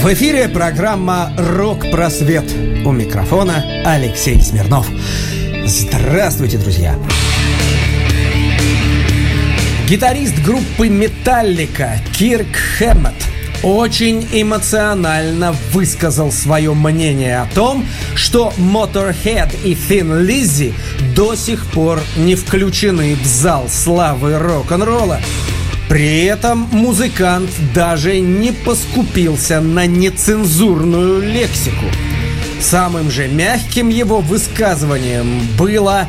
В эфире программа «Рок-просвет». У микрофона Алексей Смирнов. Здравствуйте, друзья! Гитарист группы «Металлика» Кирк Хэммет очень эмоционально высказал свое мнение о том, что Motorhead и Thin Lizzy до сих пор не включены в зал славы рок-н-ролла. При этом музыкант даже не поскупился на нецензурную лексику. Самым же мягким его высказыванием было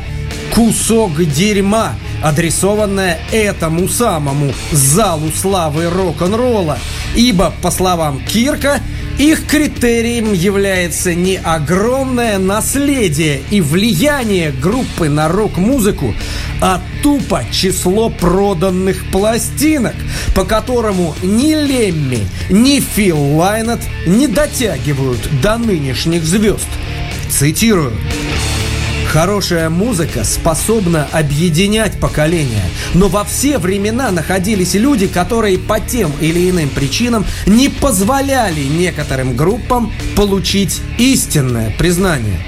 «кусок дерьма», адресованное этому самому залу славы рок-н-ролла, ибо, по словам Кирка, их критерием является не огромное наследие и влияние группы на рок-музыку, а тупо число проданных пластинок, по которому ни Лемми, ни Фил Лайнет не дотягивают до нынешних звезд. Цитирую. Хорошая музыка способна объединять поколения, но во все времена находились люди, которые по тем или иным причинам не позволяли некоторым группам получить истинное признание.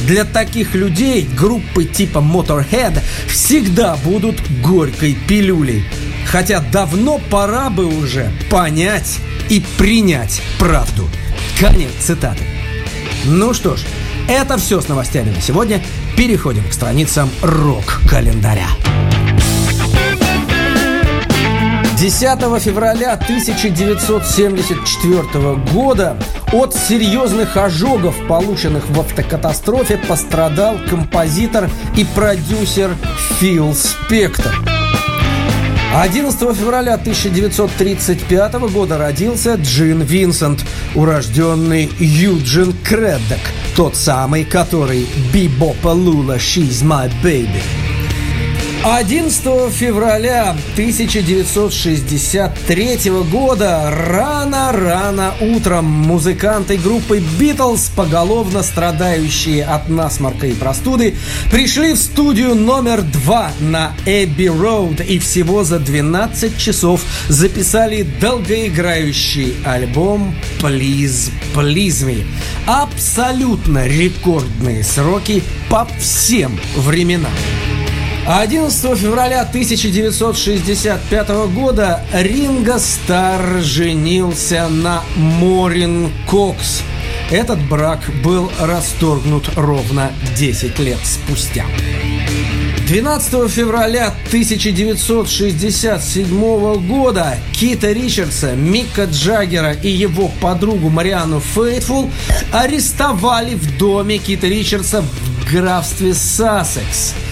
Для таких людей группы типа Motorhead всегда будут горькой пилюлей. Хотя давно пора бы уже понять и принять правду. Конец цитаты. Ну что ж, это все с новостями на сегодня. Переходим к страницам рок-календаря. 10 февраля 1974 года от серьезных ожогов, полученных в автокатастрофе, пострадал композитор и продюсер Фил Спектор. 11 февраля 1935 года родился Джин Винсент, урожденный Юджин Креддок, тот самый, который «Бибопа Лула, she's my baby». 11 февраля 1963 года рано-рано утром музыканты группы Битлз, поголовно страдающие от насморка и простуды, пришли в студию номер два на Эбби Роуд и всего за 12 часов записали долгоиграющий альбом Please, Please Me. Абсолютно рекордные сроки по всем временам. 11 февраля 1965 года Ринго Стар женился на Морин Кокс. Этот брак был расторгнут ровно 10 лет спустя. 12 февраля 1967 года Кита Ричардса, Мика Джаггера и его подругу Мариану Фейтфул арестовали в доме Кита Ричардса в графстве Сассекс –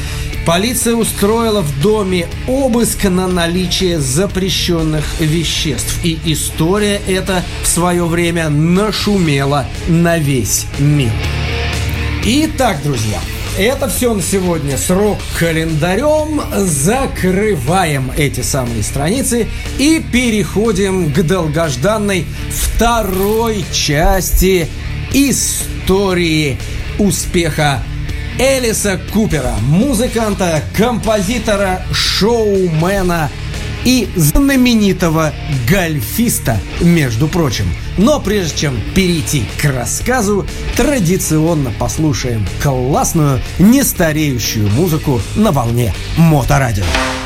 Полиция устроила в доме обыск на наличие запрещенных веществ. И история эта в свое время нашумела на весь мир. Итак, друзья, это все на сегодня с рок-календарем. Закрываем эти самые страницы и переходим к долгожданной второй части истории успеха Элиса Купера, музыканта, композитора, шоумена и знаменитого гольфиста, между прочим. Но прежде чем перейти к рассказу, традиционно послушаем классную, нестареющую музыку на волне Моторадио. crashing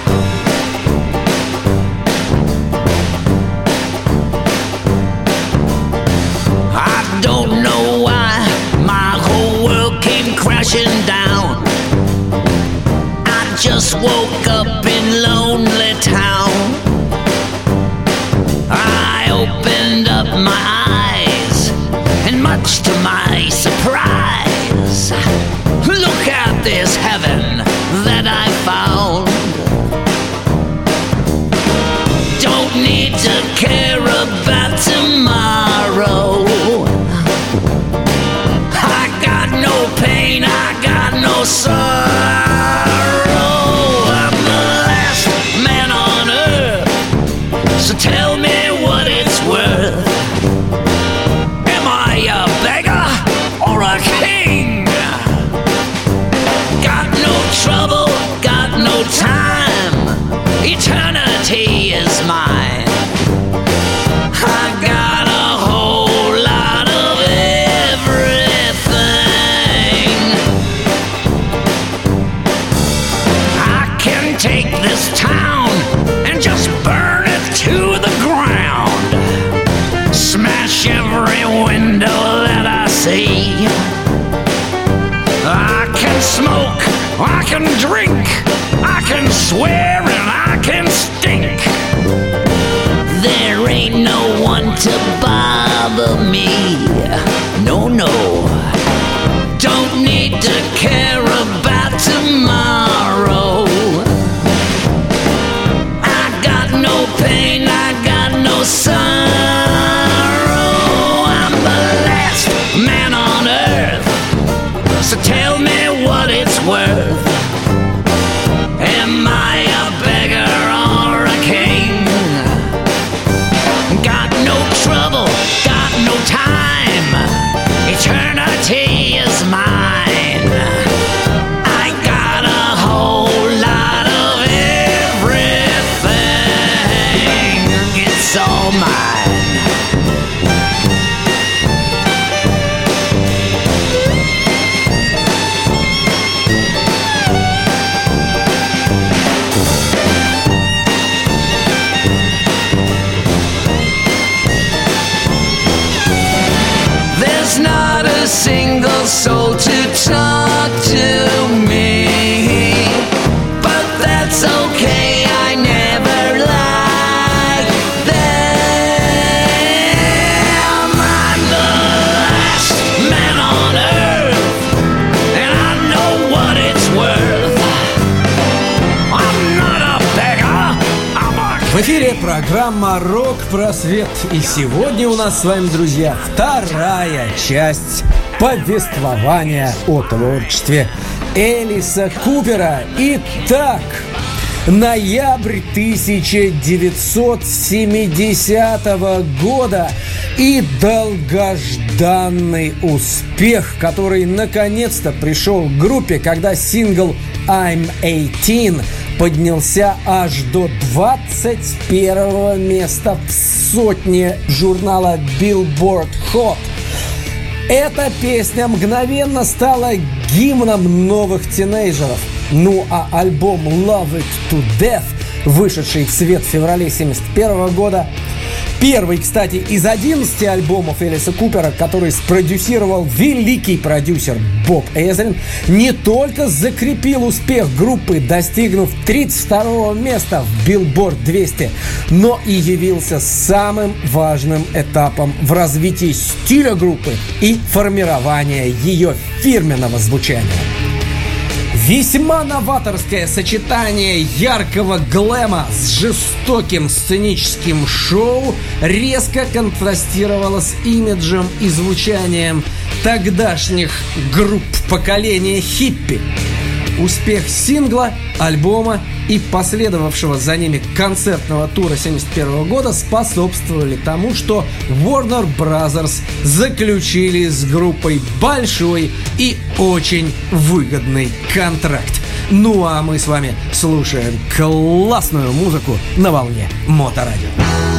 программа «Рок Просвет». И сегодня у нас с вами, друзья, вторая часть повествования о творчестве Элиса Купера. Итак, ноябрь 1970 года и долгожданный успех, который наконец-то пришел к группе, когда сингл I'm 18 поднялся аж до 21 места в сотне журнала Billboard Hot. Эта песня мгновенно стала гимном новых тинейджеров. Ну а альбом Love It to Death, вышедший в свет в феврале 1971 года, Первый, кстати, из 11 альбомов Элиса Купера, который спродюсировал великий продюсер Боб Эзрин, не только закрепил успех группы, достигнув 32 места в Billboard 200, но и явился самым важным этапом в развитии стиля группы и формирования ее фирменного звучания. Весьма новаторское сочетание яркого глэма с жестоким сценическим шоу резко контрастировало с имиджем и звучанием тогдашних групп поколения хиппи. Успех сингла, альбома и последовавшего за ними концертного тура 1971 года способствовали тому, что Warner Brothers заключили с группой большой и очень выгодный контракт. Ну а мы с вами слушаем классную музыку на волне Моторадио.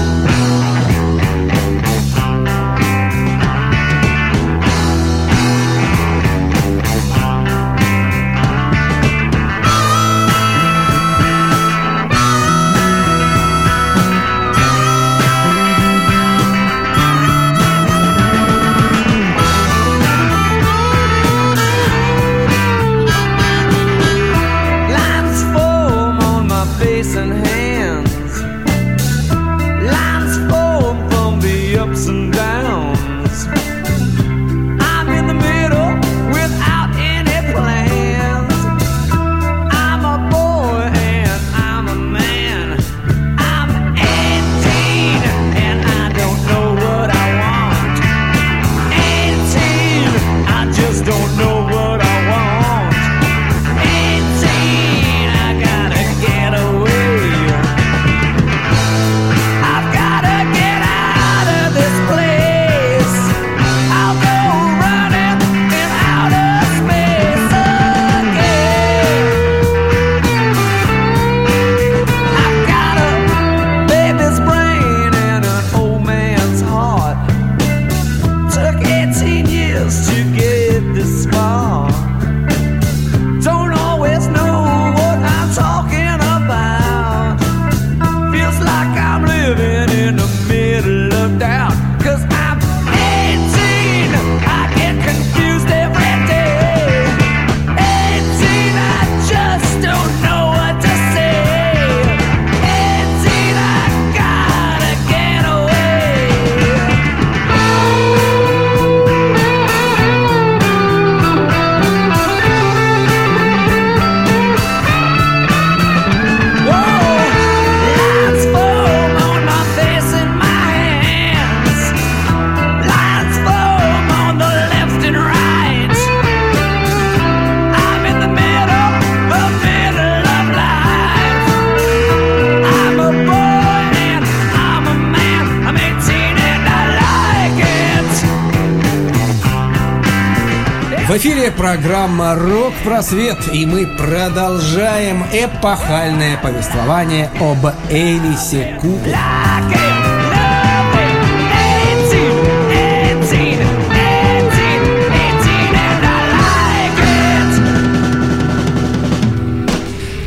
Программа «Рок-просвет», и мы продолжаем эпохальное повествование об Элисе Купере.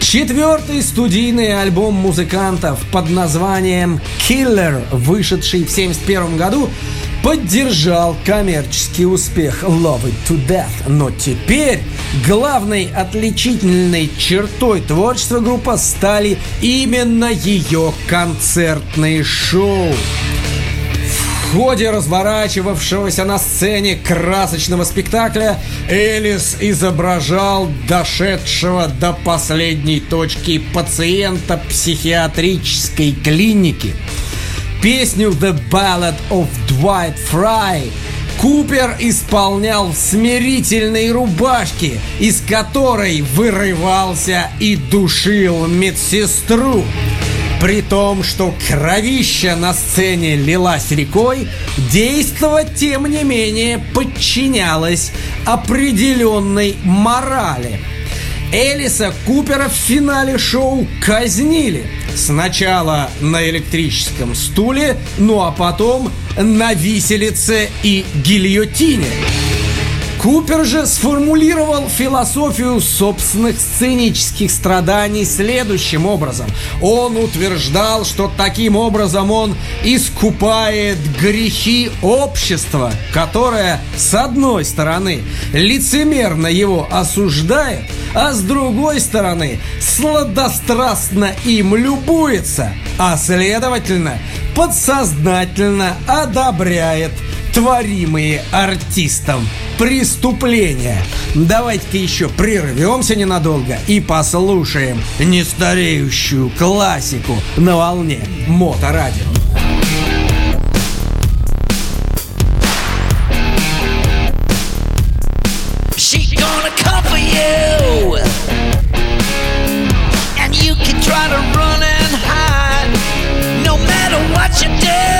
Четвертый студийный альбом музыкантов под названием «Killer», вышедший в 1971 году, поддержал коммерческий успех Love It To Death. Но теперь главной отличительной чертой творчества группы стали именно ее концертные шоу. В ходе разворачивавшегося на сцене красочного спектакля Элис изображал дошедшего до последней точки пациента психиатрической клиники. Песню «The Ballad of Dwight Fry» Купер исполнял в смирительной рубашке, из которой вырывался и душил медсестру. При том, что кровища на сцене лилась рекой, действовать, тем не менее, подчинялось определенной морали. Элиса Купера в финале шоу казнили. Сначала на электрическом стуле, ну а потом на виселице и гильотине. Купер же сформулировал философию собственных сценических страданий следующим образом. Он утверждал, что таким образом он искупает грехи общества, которое, с одной стороны, лицемерно его осуждает, а с другой стороны, сладострастно им любуется, а следовательно, подсознательно одобряет творимые артистом преступления. Давайте-ка еще прервемся ненадолго и послушаем нестареющую классику на волне Моторадио. Try to run and hide. No matter what you do.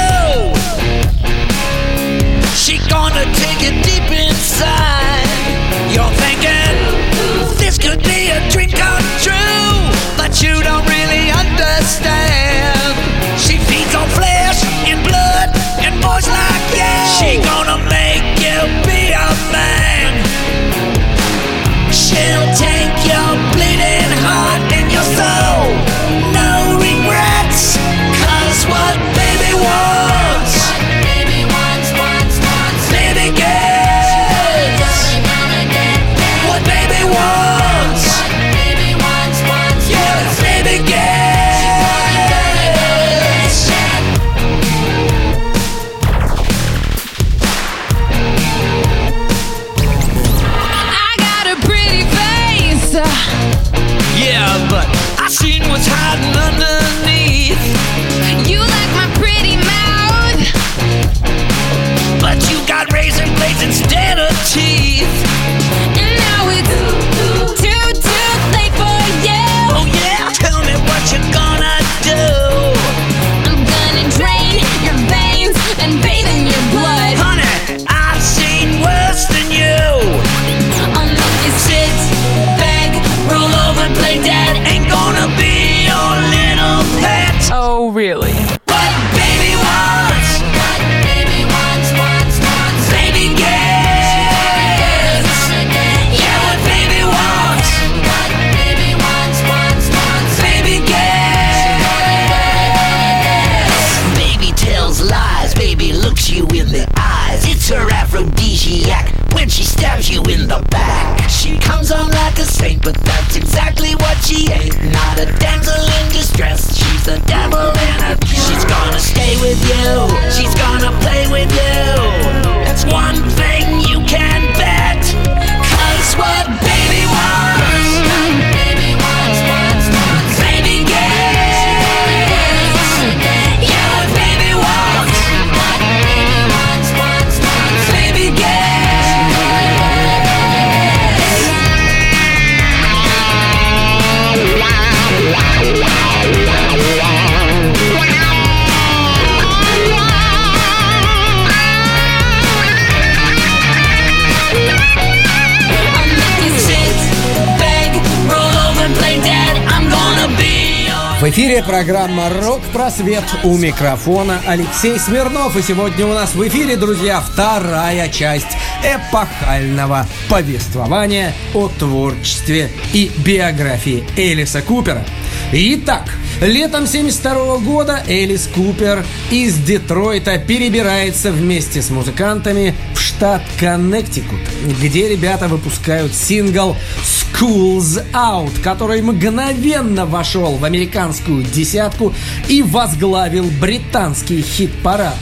Эфире программа «Рок-просвет» у микрофона Алексей Смирнов. И сегодня у нас в эфире, друзья, вторая часть эпохального повествования о творчестве и биографии Элиса Купера. Итак, летом 72 года Элис Купер из Детройта перебирается вместе с музыкантами в штат Коннектикут, где ребята выпускают сингл Schools Out, который мгновенно вошел в американскую десятку и возглавил британский хит-парад.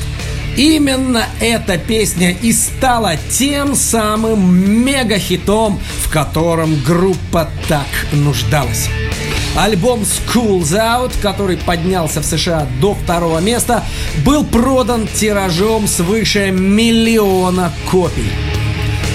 Именно эта песня и стала тем самым мегахитом, в котором группа так нуждалась. Альбом Schools Out, который поднялся в США до второго места, был продан тиражом свыше миллиона копий.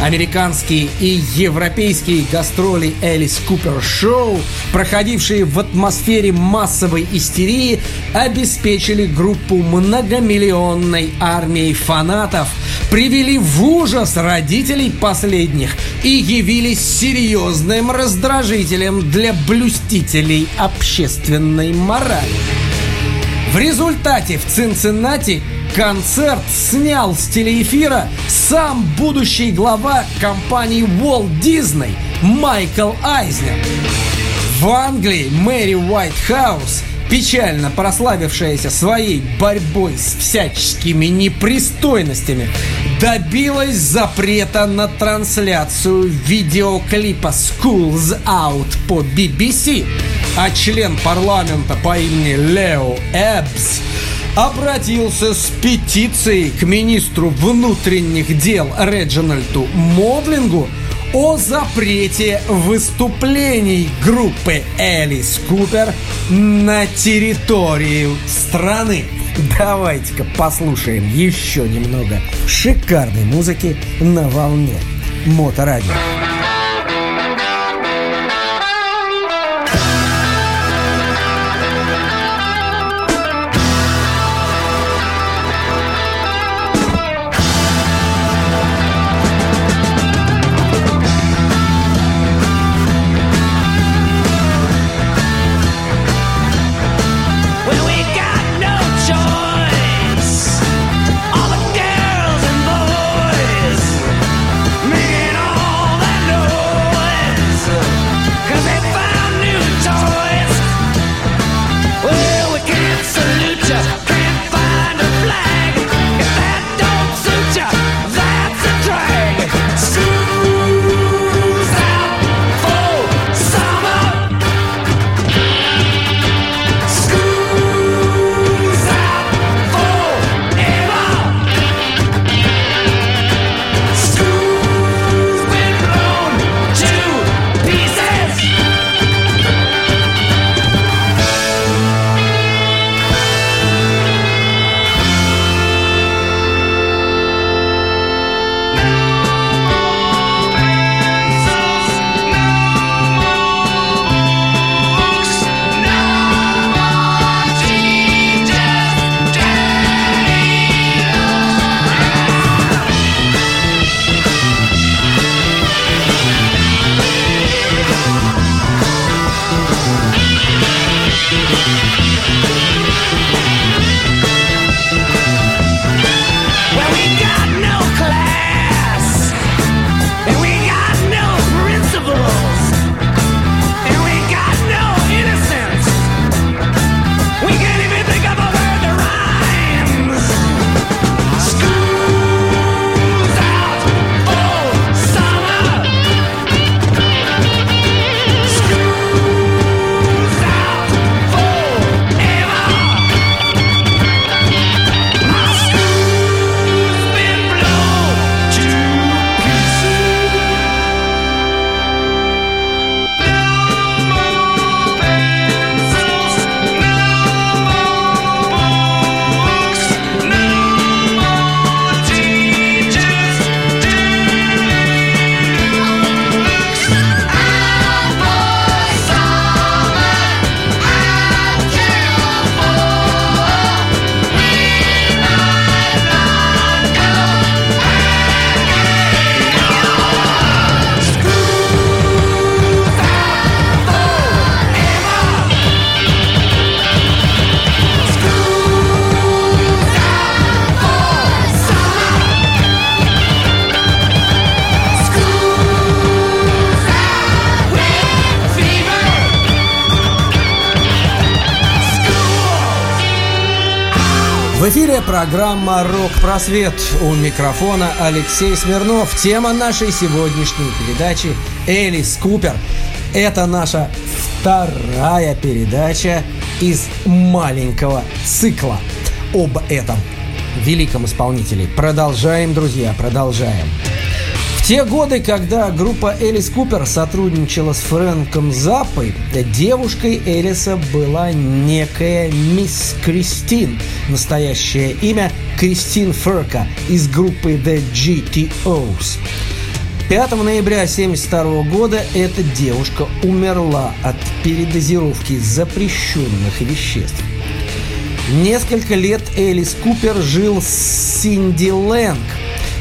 Американские и европейские гастроли Элис Купер Шоу, проходившие в атмосфере массовой истерии, обеспечили группу многомиллионной армией фанатов, привели в ужас родителей последних и явились серьезным раздражителем для блюстителей общественной морали. В результате в Цинциннати концерт снял с телеэфира сам будущий глава компании Walt Disney Майкл Айзнер. В Англии Мэри Уайтхаус, печально прославившаяся своей борьбой с всяческими непристойностями, добилась запрета на трансляцию видеоклипа Schools Out по BBC, а член парламента по имени Лео Эбс обратился с петицией к министру внутренних дел Реджинальду Модлингу о запрете выступлений группы Элис Купер на территории страны. Давайте-ка послушаем еще немного шикарной музыки на волне Моторадио. Well, В эфире программа «Рок-просвет». У микрофона Алексей Смирнов. Тема нашей сегодняшней передачи «Элис Купер». Это наша вторая передача из маленького цикла об этом великом исполнителе. Продолжаем, друзья, продолжаем. В те годы, когда группа Элис Купер сотрудничала с Фрэнком Заппой, девушкой Элиса была некая мисс Кристин, настоящее имя Кристин Ферка из группы The GTOs. 5 ноября 1972 года эта девушка умерла от передозировки запрещенных веществ. Несколько лет Элис Купер жил с Синди Лэнг.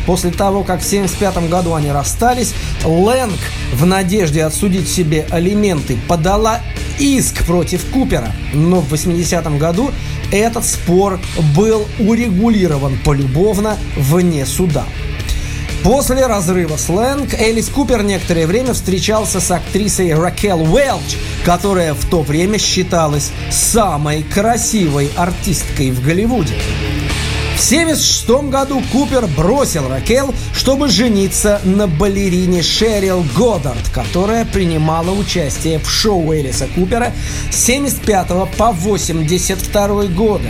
После того, как в 1975 году они расстались, Лэнг в надежде отсудить себе алименты подала иск против Купера. Но в 80-м году этот спор был урегулирован полюбовно вне суда. После разрыва с Лэнг Элис Купер некоторое время встречался с актрисой Ракел Уэлч, которая в то время считалась самой красивой артисткой в Голливуде. В 1976 году Купер бросил Ракел, чтобы жениться на балерине Шерил Годдард, которая принимала участие в шоу Элиса Купера с 75 по 82 годы.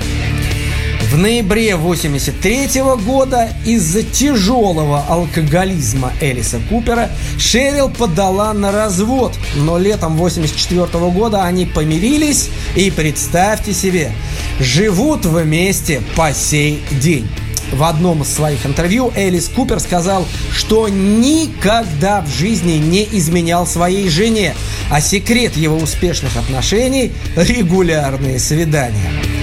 В ноябре 83 года из-за тяжелого алкоголизма Элиса Купера Шерил подала на развод, но летом 84 года они помирились и, представьте себе, живут вместе по сей день. В одном из своих интервью Элис Купер сказал, что никогда в жизни не изменял своей жене, а секрет его успешных отношений – регулярные свидания.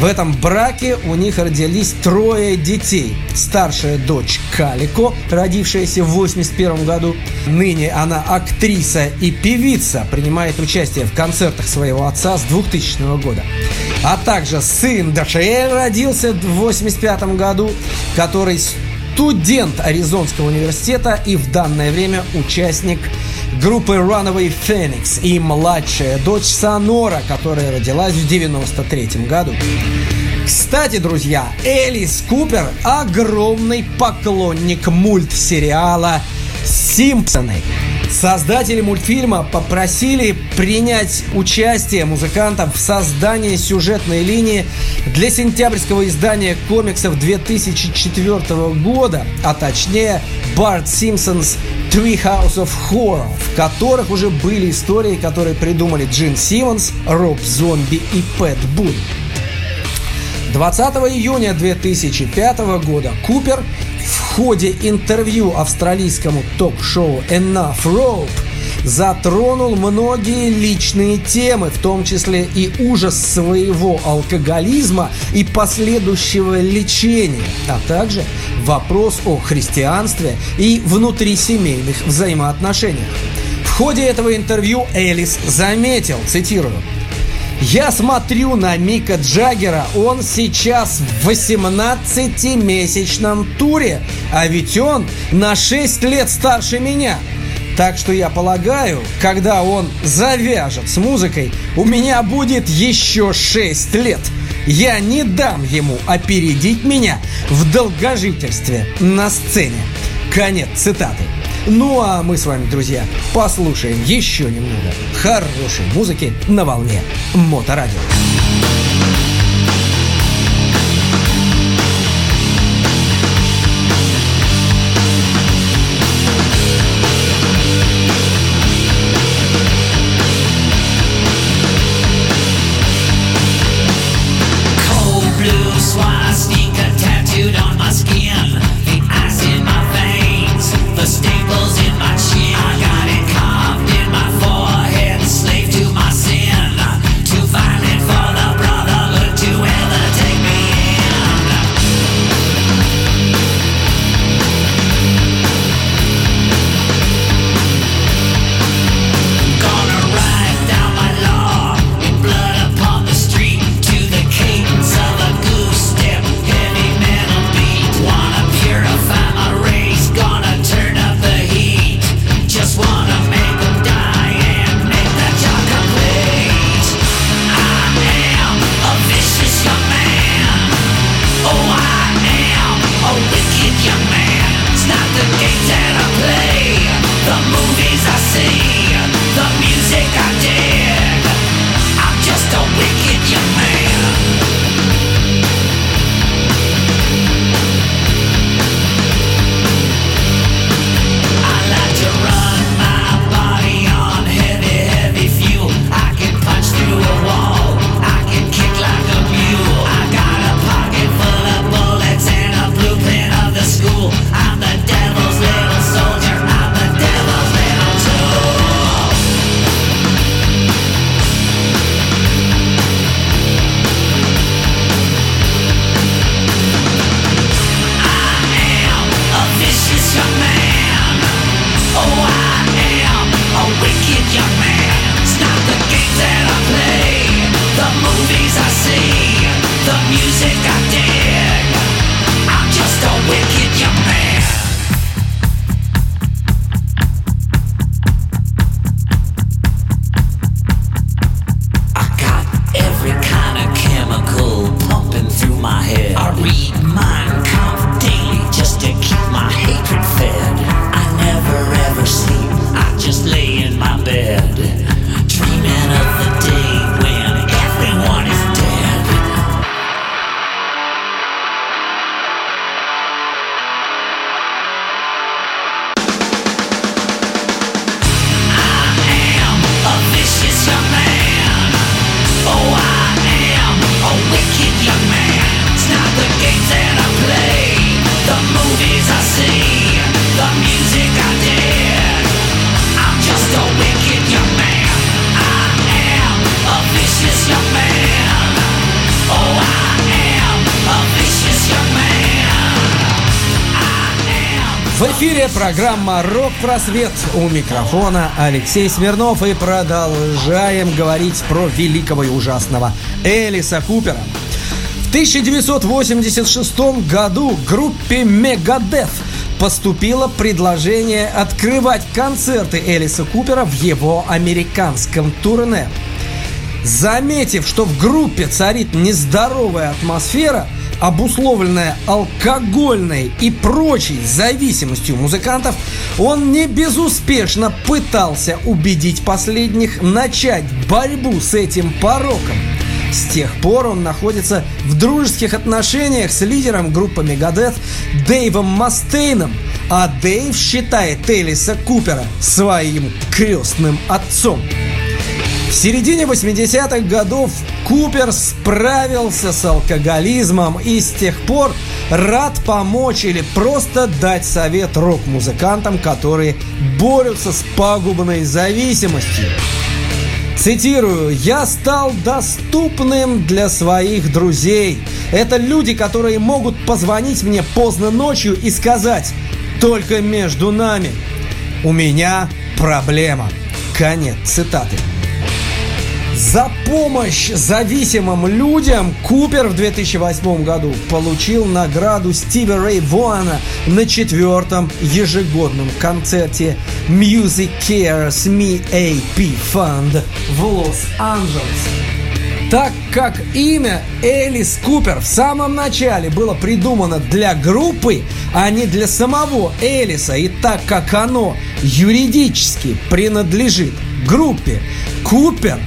В этом браке у них родились трое детей. Старшая дочь Калико, родившаяся в 81 году. Ныне она актриса и певица, принимает участие в концертах своего отца с 2000 года. А также сын Дашиэль родился в 85 году, который студент Аризонского университета и в данное время участник группы Runaway Phoenix и младшая дочь Сонора, которая родилась в 93 году. Кстати, друзья, Элис Купер огромный поклонник мультсериала «Симпсоны». Создатели мультфильма попросили принять участие музыкантов в создании сюжетной линии для сентябрьского издания комиксов 2004 года, а точнее Барт Симпсонс Three House of Horror, в которых уже были истории, которые придумали Джин Симмонс, Роб Зомби и Пэт Бун. 20 июня 2005 года Купер в ходе интервью австралийскому ток-шоу Enough Rope затронул многие личные темы, в том числе и ужас своего алкоголизма и последующего лечения, а также вопрос о христианстве и внутрисемейных взаимоотношениях. В ходе этого интервью Элис заметил, цитирую, я смотрю на Мика Джаггера, он сейчас в 18-месячном туре, а ведь он на 6 лет старше меня. Так что я полагаю, когда он завяжет с музыкой, у меня будет еще 6 лет. Я не дам ему опередить меня в долгожительстве на сцене. Конец цитаты. Ну а мы с вами, друзья, послушаем еще немного хорошей музыки на волне Моторадио. В эфире программа «Рок-просвет». У микрофона Алексей Смирнов. И продолжаем говорить про великого и ужасного Элиса Купера. В 1986 году группе Megadeth поступило предложение открывать концерты Элиса Купера в его американском турне. Заметив, что в группе царит нездоровая атмосфера, обусловленная алкогольной и прочей зависимостью музыкантов, он не безуспешно пытался убедить последних начать борьбу с этим пороком. С тех пор он находится в дружеских отношениях с лидером группы Megadeth Дэйвом Мастейном, а Дэйв считает Элиса Купера своим крестным отцом. В середине 80-х годов Купер справился с алкоголизмом и с тех пор рад помочь или просто дать совет рок-музыкантам, которые борются с пагубной зависимостью. Цитирую, «Я стал доступным для своих друзей. Это люди, которые могут позвонить мне поздно ночью и сказать, только между нами, у меня проблема». Конец цитаты. За помощь зависимым людям Купер в 2008 году получил награду Стива Рэй Вона на четвертом ежегодном концерте Music Cares Me AP Fund в Лос-Анджелесе. Так как имя Элис Купер в самом начале было придумано для группы, а не для самого Элиса, и так как оно юридически принадлежит группе, Купер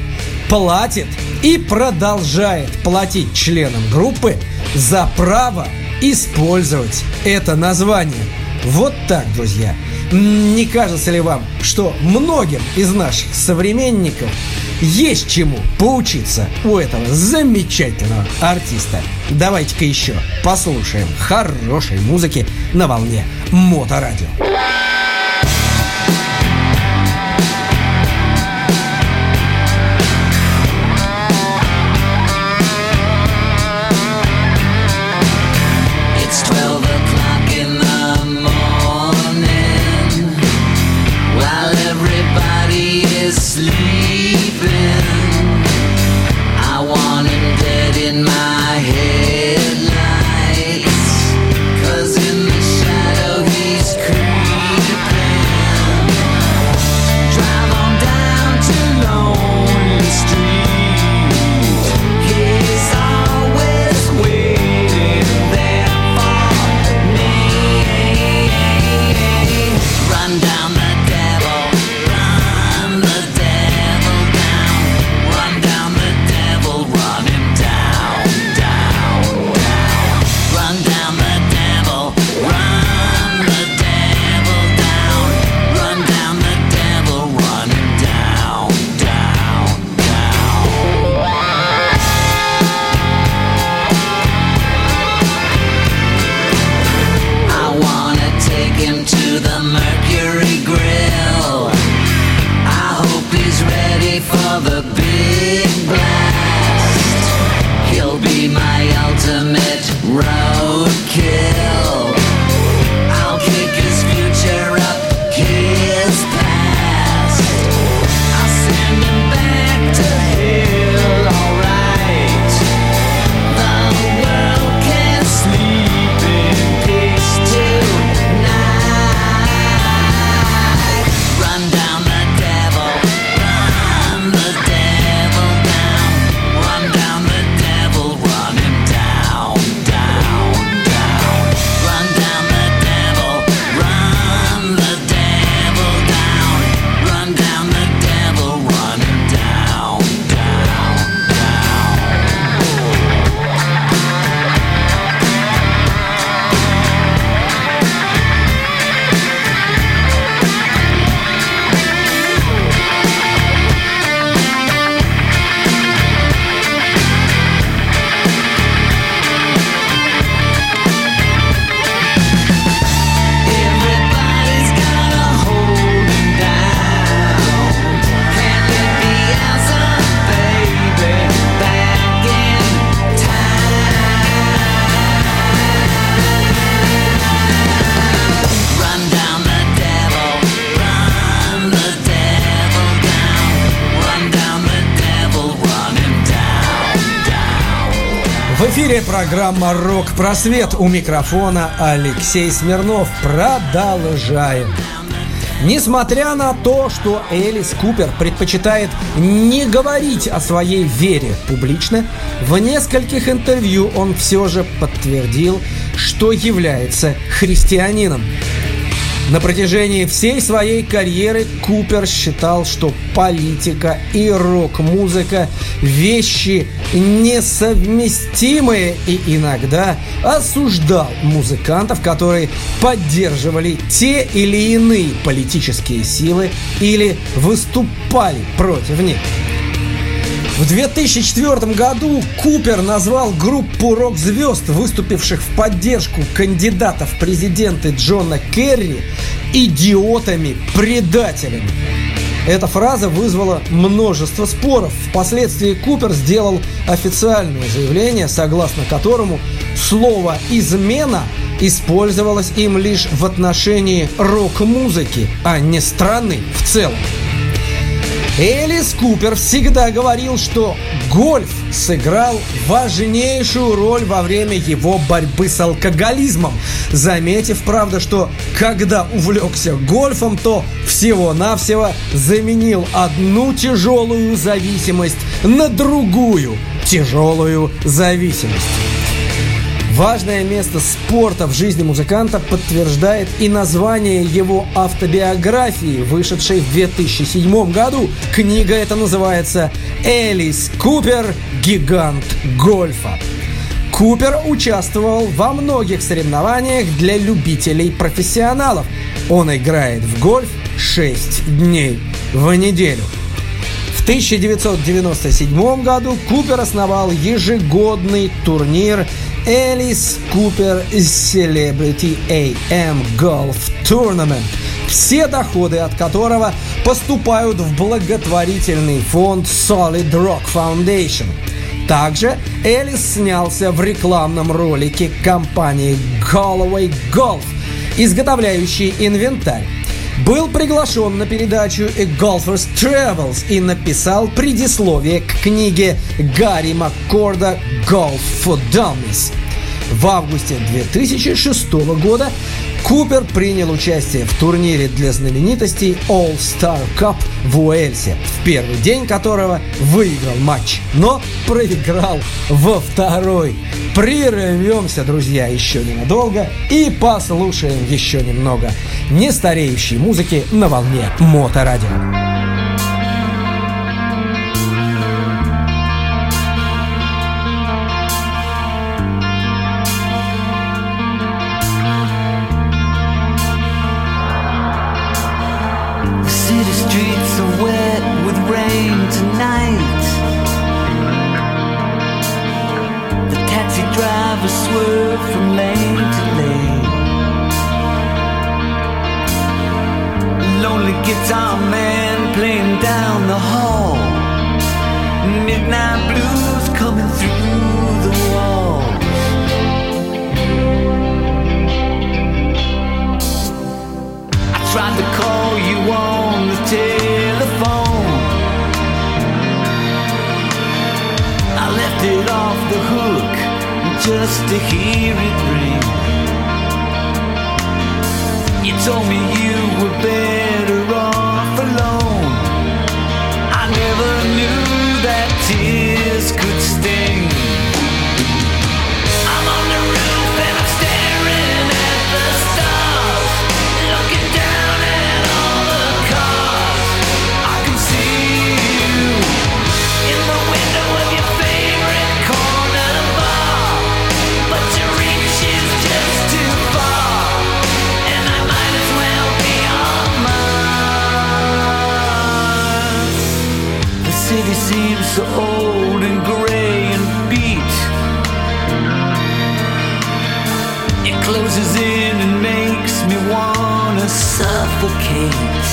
платит и продолжает платить членам группы за право использовать это название. Вот так, друзья. Не кажется ли вам, что многим из наших современников есть чему поучиться у этого замечательного артиста? Давайте-ка еще послушаем хорошей музыки на волне Моторадио. Эфире программа «Рок-просвет». У микрофона Алексей Смирнов. Продолжаем. Несмотря на то, что Элис Купер предпочитает не говорить о своей вере публично, в нескольких интервью он все же подтвердил, что является христианином. На протяжении всей своей карьеры Купер считал, что политика и рок-музыка – вещи несовместимые и иногда осуждал музыкантов, которые поддерживали те или иные политические силы или выступали против них. В 2004 году Купер назвал группу рок-звезд, выступивших в поддержку кандидата в президенты Джона Керри, идиотами-предателями. Эта фраза вызвала множество споров. Впоследствии Купер сделал официальное заявление, согласно которому слово «измена» использовалось им лишь в отношении рок-музыки, а не страны в целом. Элис Купер всегда говорил, что гольф сыграл важнейшую роль во время его борьбы с алкоголизмом, заметив, правда, что когда увлекся гольфом, то всего-навсего заменил одну тяжелую зависимость на другую тяжелую зависимость. Важное место спорта в жизни музыканта подтверждает и название его автобиографии, вышедшей в 2007 году. Книга эта называется «Элис Купер. Гигант гольфа». Купер участвовал во многих соревнованиях для любителей-профессионалов. Он играет в гольф 6 дней в неделю. В 1997 году Купер основал ежегодный турнир Элис Купер Celebrity AM Golf Tournament, все доходы от которого поступают в благотворительный фонд Solid Rock Foundation. Также Элис снялся в рекламном ролике компании Galloway Golf, изготовляющей инвентарь. Был приглашен на передачу A Golfers Travels и написал предисловие к книге Гарри Маккорда «Golf for Dummies». В августе 2006 года Купер принял участие в турнире для знаменитостей All Star Cup в Уэльсе, в первый день которого выиграл матч, но проиграл во второй. Прервемся, друзья, еще ненадолго и послушаем еще немного нестареющей музыки на волне Моторадио. So old and gray and beat. It closes in and makes me wanna suffocate.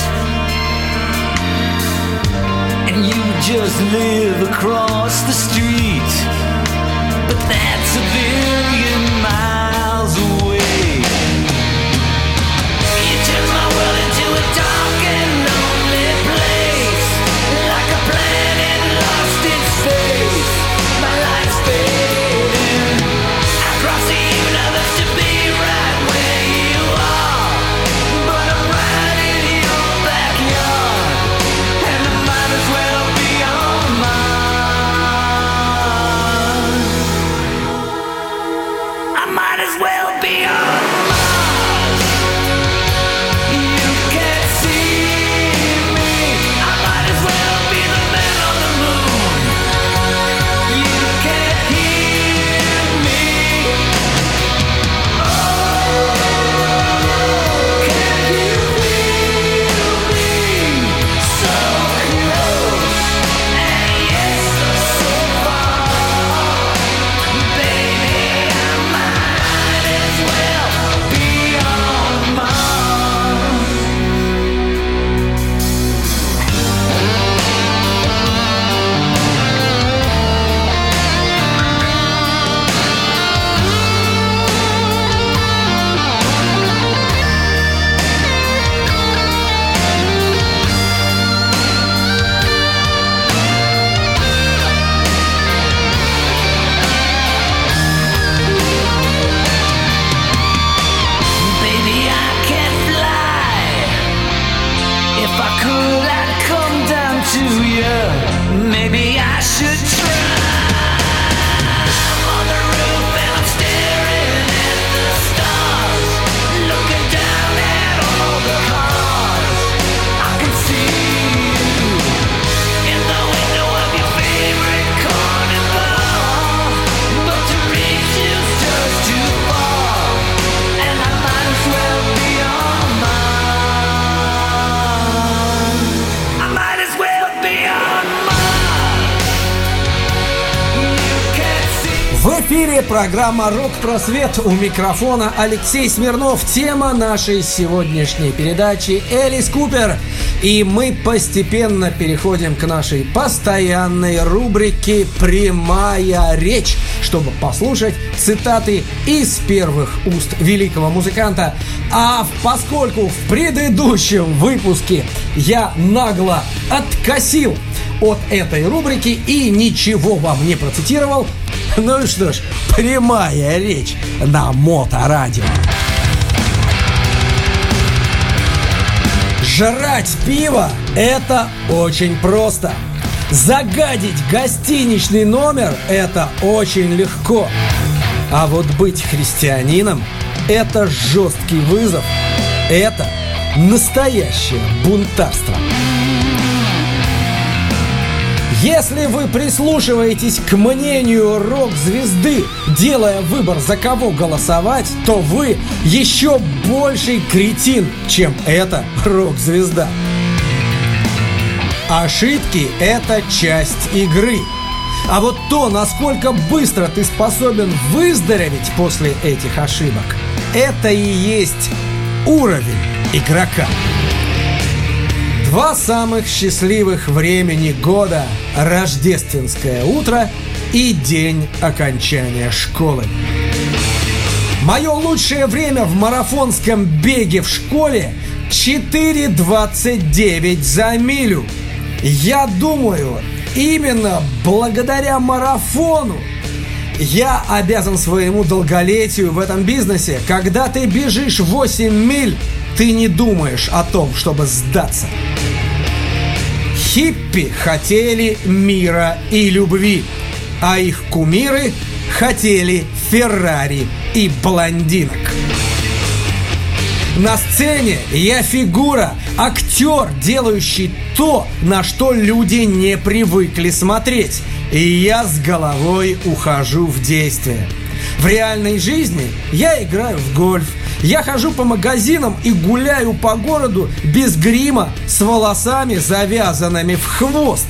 And you just live программа «Рок-просвет» у микрофона Алексей Смирнов. Тема нашей сегодняшней передачи Элис Купер. И мы постепенно переходим к нашей постоянной рубрике «Прямая речь», чтобы послушать цитаты из первых уст великого музыканта. А поскольку в предыдущем выпуске я нагло откосил от этой рубрики и ничего вам не процитировал, ну что ж, прямая речь на моторадио. Жрать пиво – это очень просто. Загадить гостиничный номер – это очень легко. А вот быть христианином – это жесткий вызов. Это настоящее бунтарство. Если вы прислушиваетесь к мнению рок-звезды, делая выбор, за кого голосовать, то вы еще больший кретин, чем эта рок-звезда. Ошибки – это часть игры. А вот то, насколько быстро ты способен выздороветь после этих ошибок, это и есть уровень игрока. Два самых счастливых времени года – рождественское утро и день окончания школы. Мое лучшее время в марафонском беге в школе 4.29 за милю. Я думаю, именно благодаря марафону я обязан своему долголетию в этом бизнесе. Когда ты бежишь 8 миль, ты не думаешь о том, чтобы сдаться. Хиппи хотели мира и любви, а их кумиры хотели Феррари и блондинок. На сцене я фигура, актер, делающий то, на что люди не привыкли смотреть. И я с головой ухожу в действие. В реальной жизни я играю в гольф, я хожу по магазинам и гуляю по городу без грима, с волосами завязанными в хвост.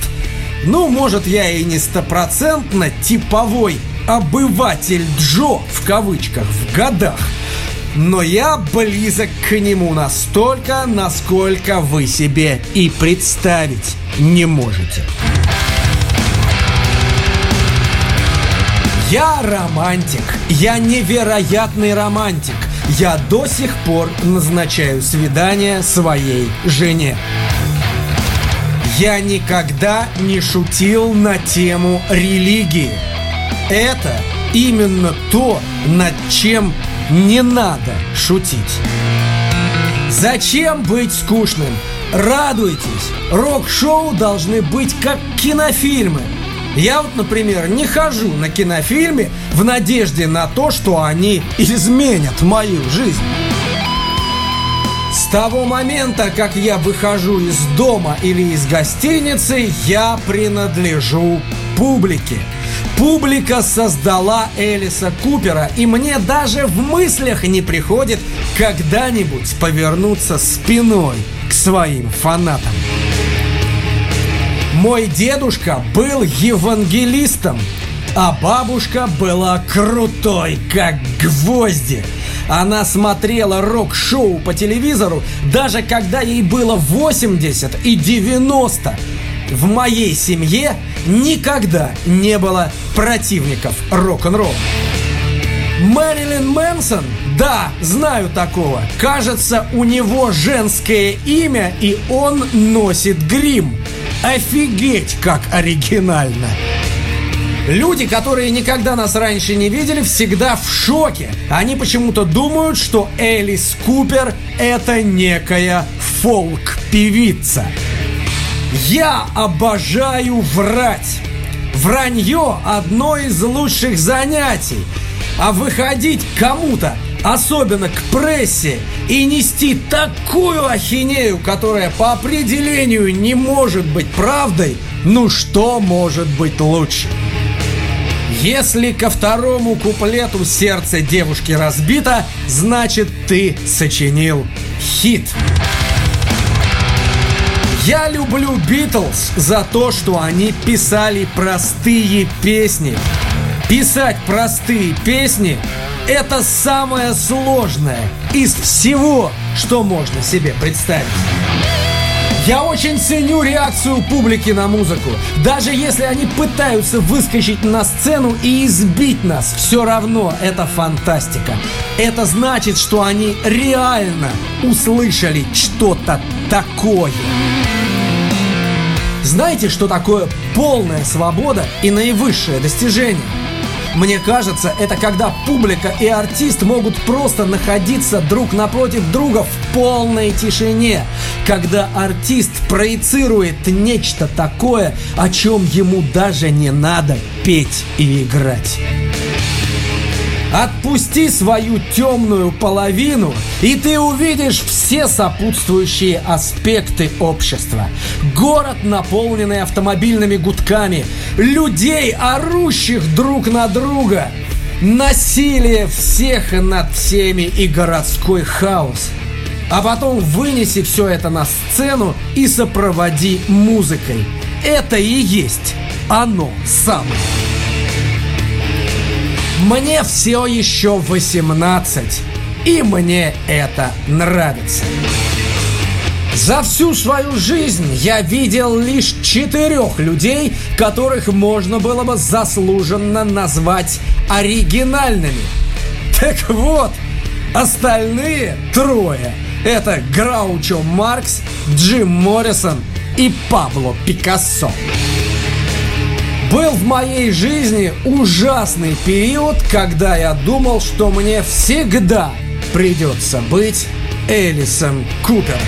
Ну, может, я и не стопроцентно типовой обыватель Джо в кавычках в годах. Но я близок к нему настолько, насколько вы себе и представить не можете. Я романтик. Я невероятный романтик. Я до сих пор назначаю свидание своей жене. Я никогда не шутил на тему религии. Это именно то, над чем не надо шутить. Зачем быть скучным? Радуйтесь! Рок-шоу должны быть как кинофильмы. Я вот, например, не хожу на кинофильме в надежде на то, что они изменят мою жизнь. С того момента, как я выхожу из дома или из гостиницы, я принадлежу публике. Публика создала Элиса Купера, и мне даже в мыслях не приходит когда-нибудь повернуться спиной к своим фанатам. Мой дедушка был евангелистом, а бабушка была крутой, как гвозди. Она смотрела рок-шоу по телевизору, даже когда ей было 80 и 90. В моей семье никогда не было противников рок-н-ролла. Мэрилин Мэнсон? Да, знаю такого. Кажется, у него женское имя, и он носит грим. Офигеть, как оригинально! Люди, которые никогда нас раньше не видели, всегда в шоке. Они почему-то думают, что Элис Купер – это некая фолк-певица. Я обожаю врать. Вранье – одно из лучших занятий. А выходить кому-то, особенно к прессе, и нести такую ахинею, которая по определению не может быть правдой, ну что может быть лучше? Если ко второму куплету сердце девушки разбито, значит ты сочинил хит. Я люблю Битлз за то, что они писали простые песни. Писать простые песни – это самое сложное из всего, что можно себе представить. Я очень ценю реакцию публики на музыку. Даже если они пытаются выскочить на сцену и избить нас, все равно это фантастика. Это значит, что они реально услышали что-то такое. Знаете, что такое полная свобода и наивысшее достижение? Мне кажется, это когда публика и артист могут просто находиться друг напротив друга в полной тишине. Когда артист проецирует нечто такое, о чем ему даже не надо петь и играть. Отпусти свою темную половину, и ты увидишь все сопутствующие аспекты общества. Город, наполненный автомобильными гудками, людей, орущих друг на друга, насилие всех над всеми и городской хаос. А потом вынеси все это на сцену и сопроводи музыкой. Это и есть оно самое. Мне все еще 18, и мне это нравится. За всю свою жизнь я видел лишь четырех людей, которых можно было бы заслуженно назвать оригинальными. Так вот, остальные трое – это Граучо Маркс, Джим Моррисон и Пабло Пикассо. Был в моей жизни ужасный период, когда я думал, что мне всегда придется быть Элисом Купером.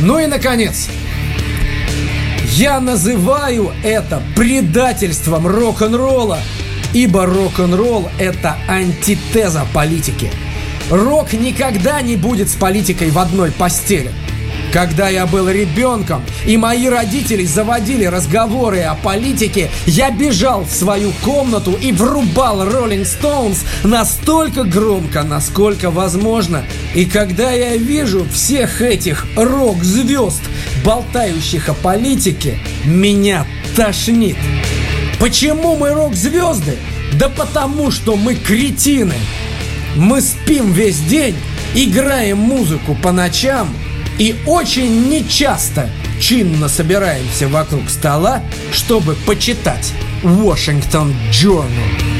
Ну и, наконец, я называю это предательством рок-н-ролла, ибо рок-н-ролл – это антитеза политики. Рок никогда не будет с политикой в одной постели – когда я был ребенком, и мои родители заводили разговоры о политике, я бежал в свою комнату и врубал Rolling Stones настолько громко, насколько возможно. И когда я вижу всех этих рок-звезд, болтающих о политике, меня тошнит. Почему мы рок-звезды? Да потому, что мы кретины. Мы спим весь день, играем музыку по ночам – и очень нечасто чинно собираемся вокруг стола, чтобы почитать Washington Journal.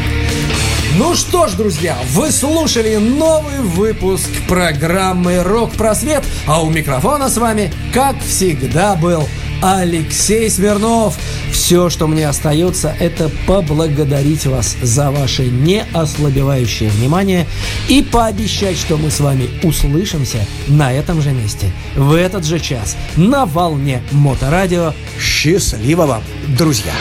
Ну что ж, друзья, вы слушали новый выпуск программы «Рок-просвет», а у микрофона с вами, как всегда, был Алексей Смирнов. Все, что мне остается, это поблагодарить вас за ваше неослабевающее внимание и пообещать, что мы с вами услышимся на этом же месте, в этот же час, на волне Моторадио. Счастливо вам, друзья!